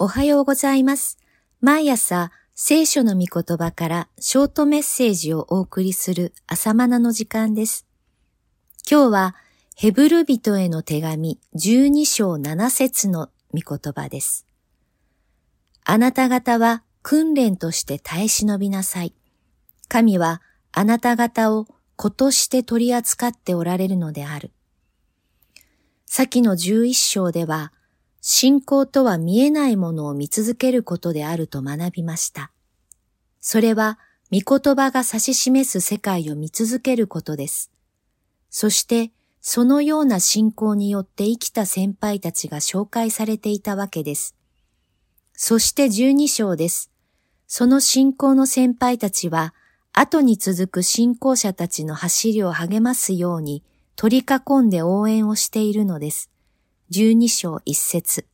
おはようございます。毎朝、聖書の御言葉からショートメッセージをお送りする朝マナの時間です。今日は、ヘブル人への手紙12章7節の御言葉です。あなた方は訓練として耐え忍びなさい。神はあなた方を子として取り扱っておられるのである。先の11章では、信仰とは見えないものを見続けることであると学びました。それは、御言葉が指し示す世界を見続けることです。そして、そのような信仰によって生きた先輩たちが紹介されていたわけです。そして12章です。その信仰の先輩たちは、後に続く信仰者たちの走りを励ますように取り囲んで応援をしているのです。12章1節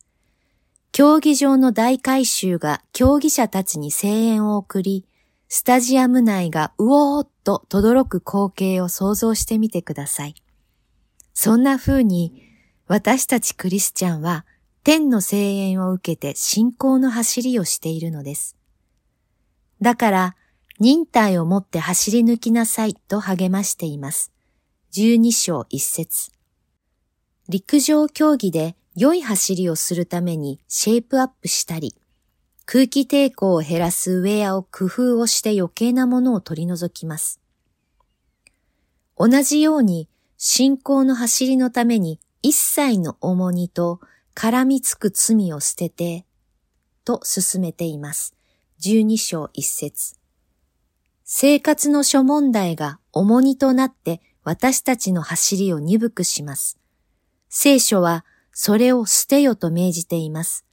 競技場の大改修が競技者たちに声援を送り、スタジアム内がうおーっと轟く光景を想像してみてください。そんな風に私たちクリスチャンは天の声援を受けて信仰の走りをしているのです。だから忍耐を持って走り抜きなさいと励ましています。12章1節陸上競技で良い走りをするためにシェイプアップしたり、空気抵抗を減らすウェアを工夫をして余計なものを取り除きます。同じように信仰の走りのために一切の重荷と絡みつく罪を捨てて、と進めています。12章1節生活の諸問題が重荷となって私たちの走りを鈍くします。聖書はそれを捨てよと命じています。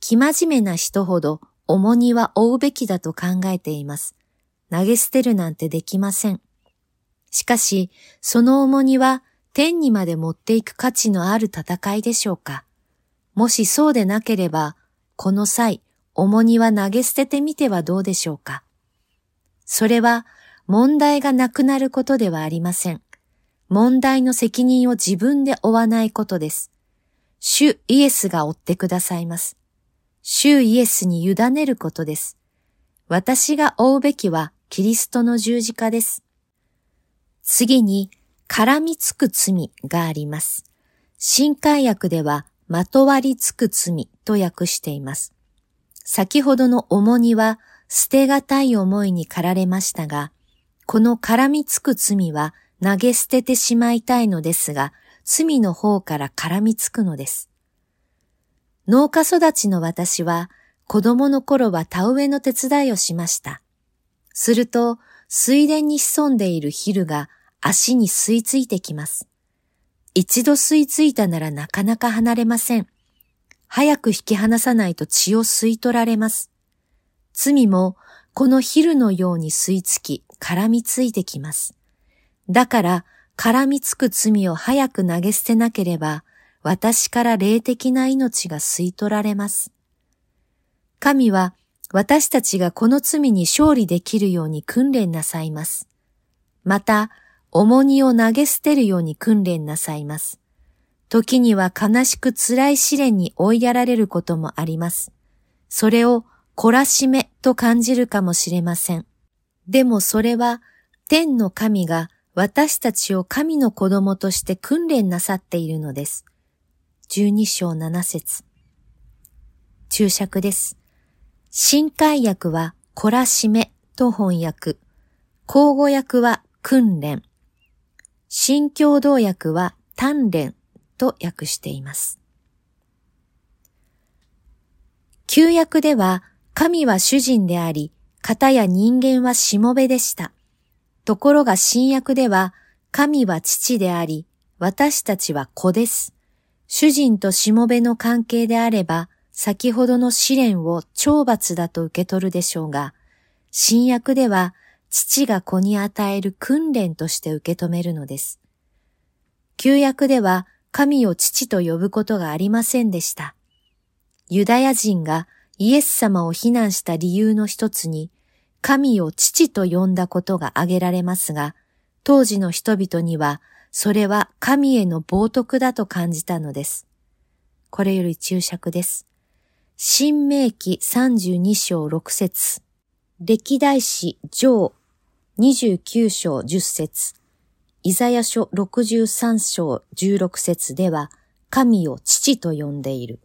生真面目な人ほど重荷は負うべきだと考えています。投げ捨てるなんてできません。しかし、その重荷は天にまで持っていく価値のある戦いでしょうかもしそうでなければ、この際、重荷は投げ捨ててみてはどうでしょうかそれは問題がなくなることではありません。問題の責任を自分で負わないことです。主イエスが負ってくださいます。主イエスに委ねることです。私が負うべきはキリストの十字架です。次に、絡みつく罪があります。新海訳では、まとわりつく罪と訳しています。先ほどの重荷は、捨てがたい思いに駆られましたが、この絡みつく罪は投げ捨ててしまいたいのですが、罪の方から絡みつくのです。農家育ちの私は、子供の頃は田植えの手伝いをしました。すると、水田に潜んでいるヒルが足に吸い付いてきます。一度吸い付いたならなかなか離れません。早く引き離さないと血を吸い取られます。罪もこのヒルのように吸い付き絡みついてきます。だから絡みつく罪を早く投げ捨てなければ私から霊的な命が吸い取られます。神は私たちがこの罪に勝利できるように訓練なさいます。また、重荷を投げ捨てるように訓練なさいます。時には悲しく辛い試練に追いやられることもあります。それを懲らしめと感じるかもしれません。でもそれは天の神が私たちを神の子供として訓練なさっているのです。12章7節注釈です。新海訳は懲らしめと翻訳。口語訳は訓練。新共同訳は鍛錬と訳しています。旧約では神は主人であり、方や人間はしもべでした。ところが新約では神は父であり、私たちは子です。主人としもべの関係であれば、先ほどの試練を懲罰だと受け取るでしょうが、新約では父が子に与える訓練として受け止めるのです。旧約では神を父と呼ぶことがありませんでした。ユダヤ人がイエス様を非難した理由の一つに、神を父と呼んだことが挙げられますが、当時の人々にはそれは神への冒涜だと感じたのです。これより注釈です。新明記32章6節歴代史上29章10節イザヤ書63章16節では神を父と呼んでいる。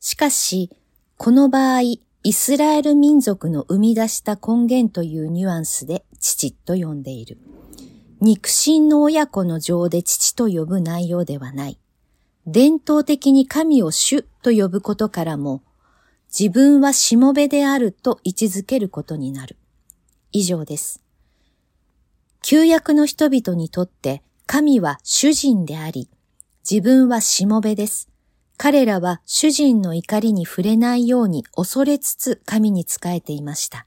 しかし、この場合、イスラエル民族の生み出した根源というニュアンスで父と呼んでいる。肉親の親子の情で父と呼ぶ内容ではない。伝統的に神を主と呼ぶことからも、自分はしもべであると位置づけることになる。以上です。旧約の人々にとって神は主人であり、自分はしもべです。彼らは主人の怒りに触れないように恐れつつ神に仕えていました。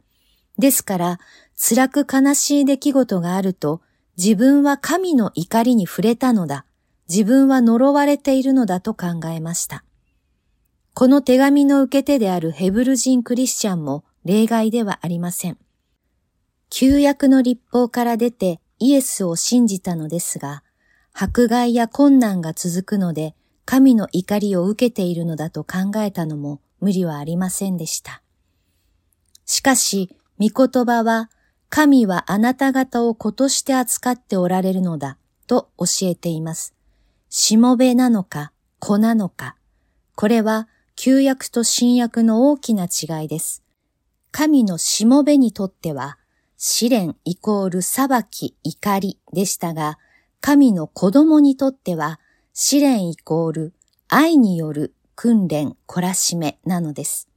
ですから、辛く悲しい出来事があると、自分は神の怒りに触れたのだ。自分は呪われているのだと考えました。この手紙の受け手であるヘブル人クリスチャンも例外ではありません。旧約の立法から出てイエスを信じたのですが、迫害や困難が続くので神の怒りを受けているのだと考えたのも無理はありませんでした。しかし、御言葉は、神はあなた方を子として扱っておられるのだと教えています。しもべなのか、子なのか。これは旧約と新約の大きな違いです。神のしもべにとっては、試練イコール裁き、怒りでしたが、神の子供にとっては、試練イコール愛による訓練、懲らしめなのです。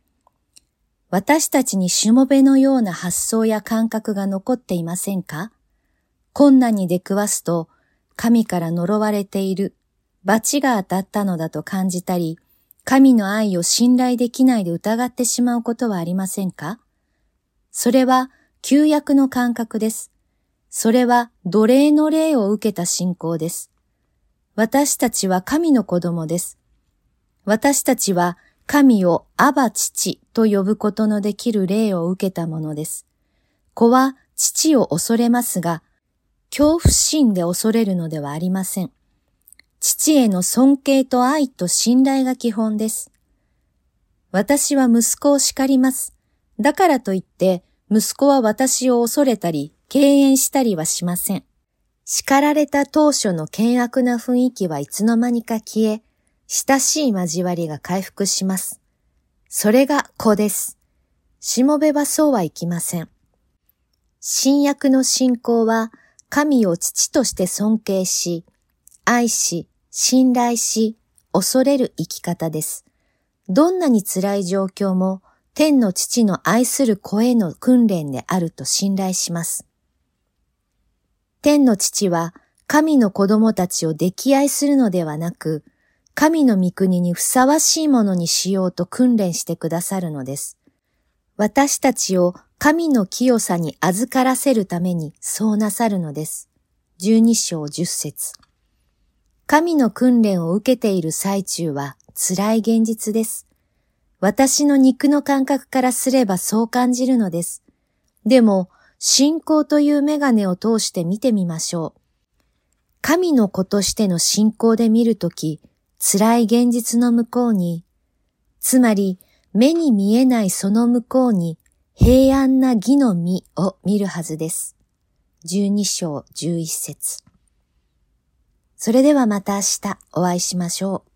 私たちにしもべのような発想や感覚が残っていませんか？困難に出くわすと、神から呪われている罰が当たったのだと感じたり、神の愛を信頼できないで疑ってしまうことはありませんか？それは旧約の感覚です。それは奴隷の霊を受けた信仰です。私たちは神の子供です。私たちは神をアバ父と呼ぶことのできる霊を受けたものです。子は父を恐れますが、恐怖心で恐れるのではありません。父への尊敬と愛と信頼が基本です。私は息子を叱ります。だからといって、息子は私を恐れたり、敬遠したりはしません。叱られた当初の険悪な雰囲気はいつの間にか消え、親しい交わりが回復します。それが子です。しもべはそうはいきません。新約の信仰は神を父として尊敬し、愛し、信頼し、恐れる生き方です。どんなに辛い状況も天の父の愛する子への訓練であると信頼します。天の父は神の子供たちを溺愛するのではなく、神の御国にふさわしいものにしようと訓練してくださるのです。私たちを神の清さに預からせるためにそうなさるのです。十二章十節神の訓練を受けている最中は辛い現実です。私の肉の感覚からすればそう感じるのです。でも、信仰というメガネを通して見てみましょう。神の子としての信仰で見るとき、辛い現実の向こうに、つまり目に見えないその向こうに平安な義の実を見るはずです。十二章十一節それではまた明日お会いしましょう。